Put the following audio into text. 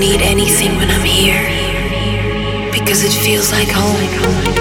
need anything when I'm here because it feels like home.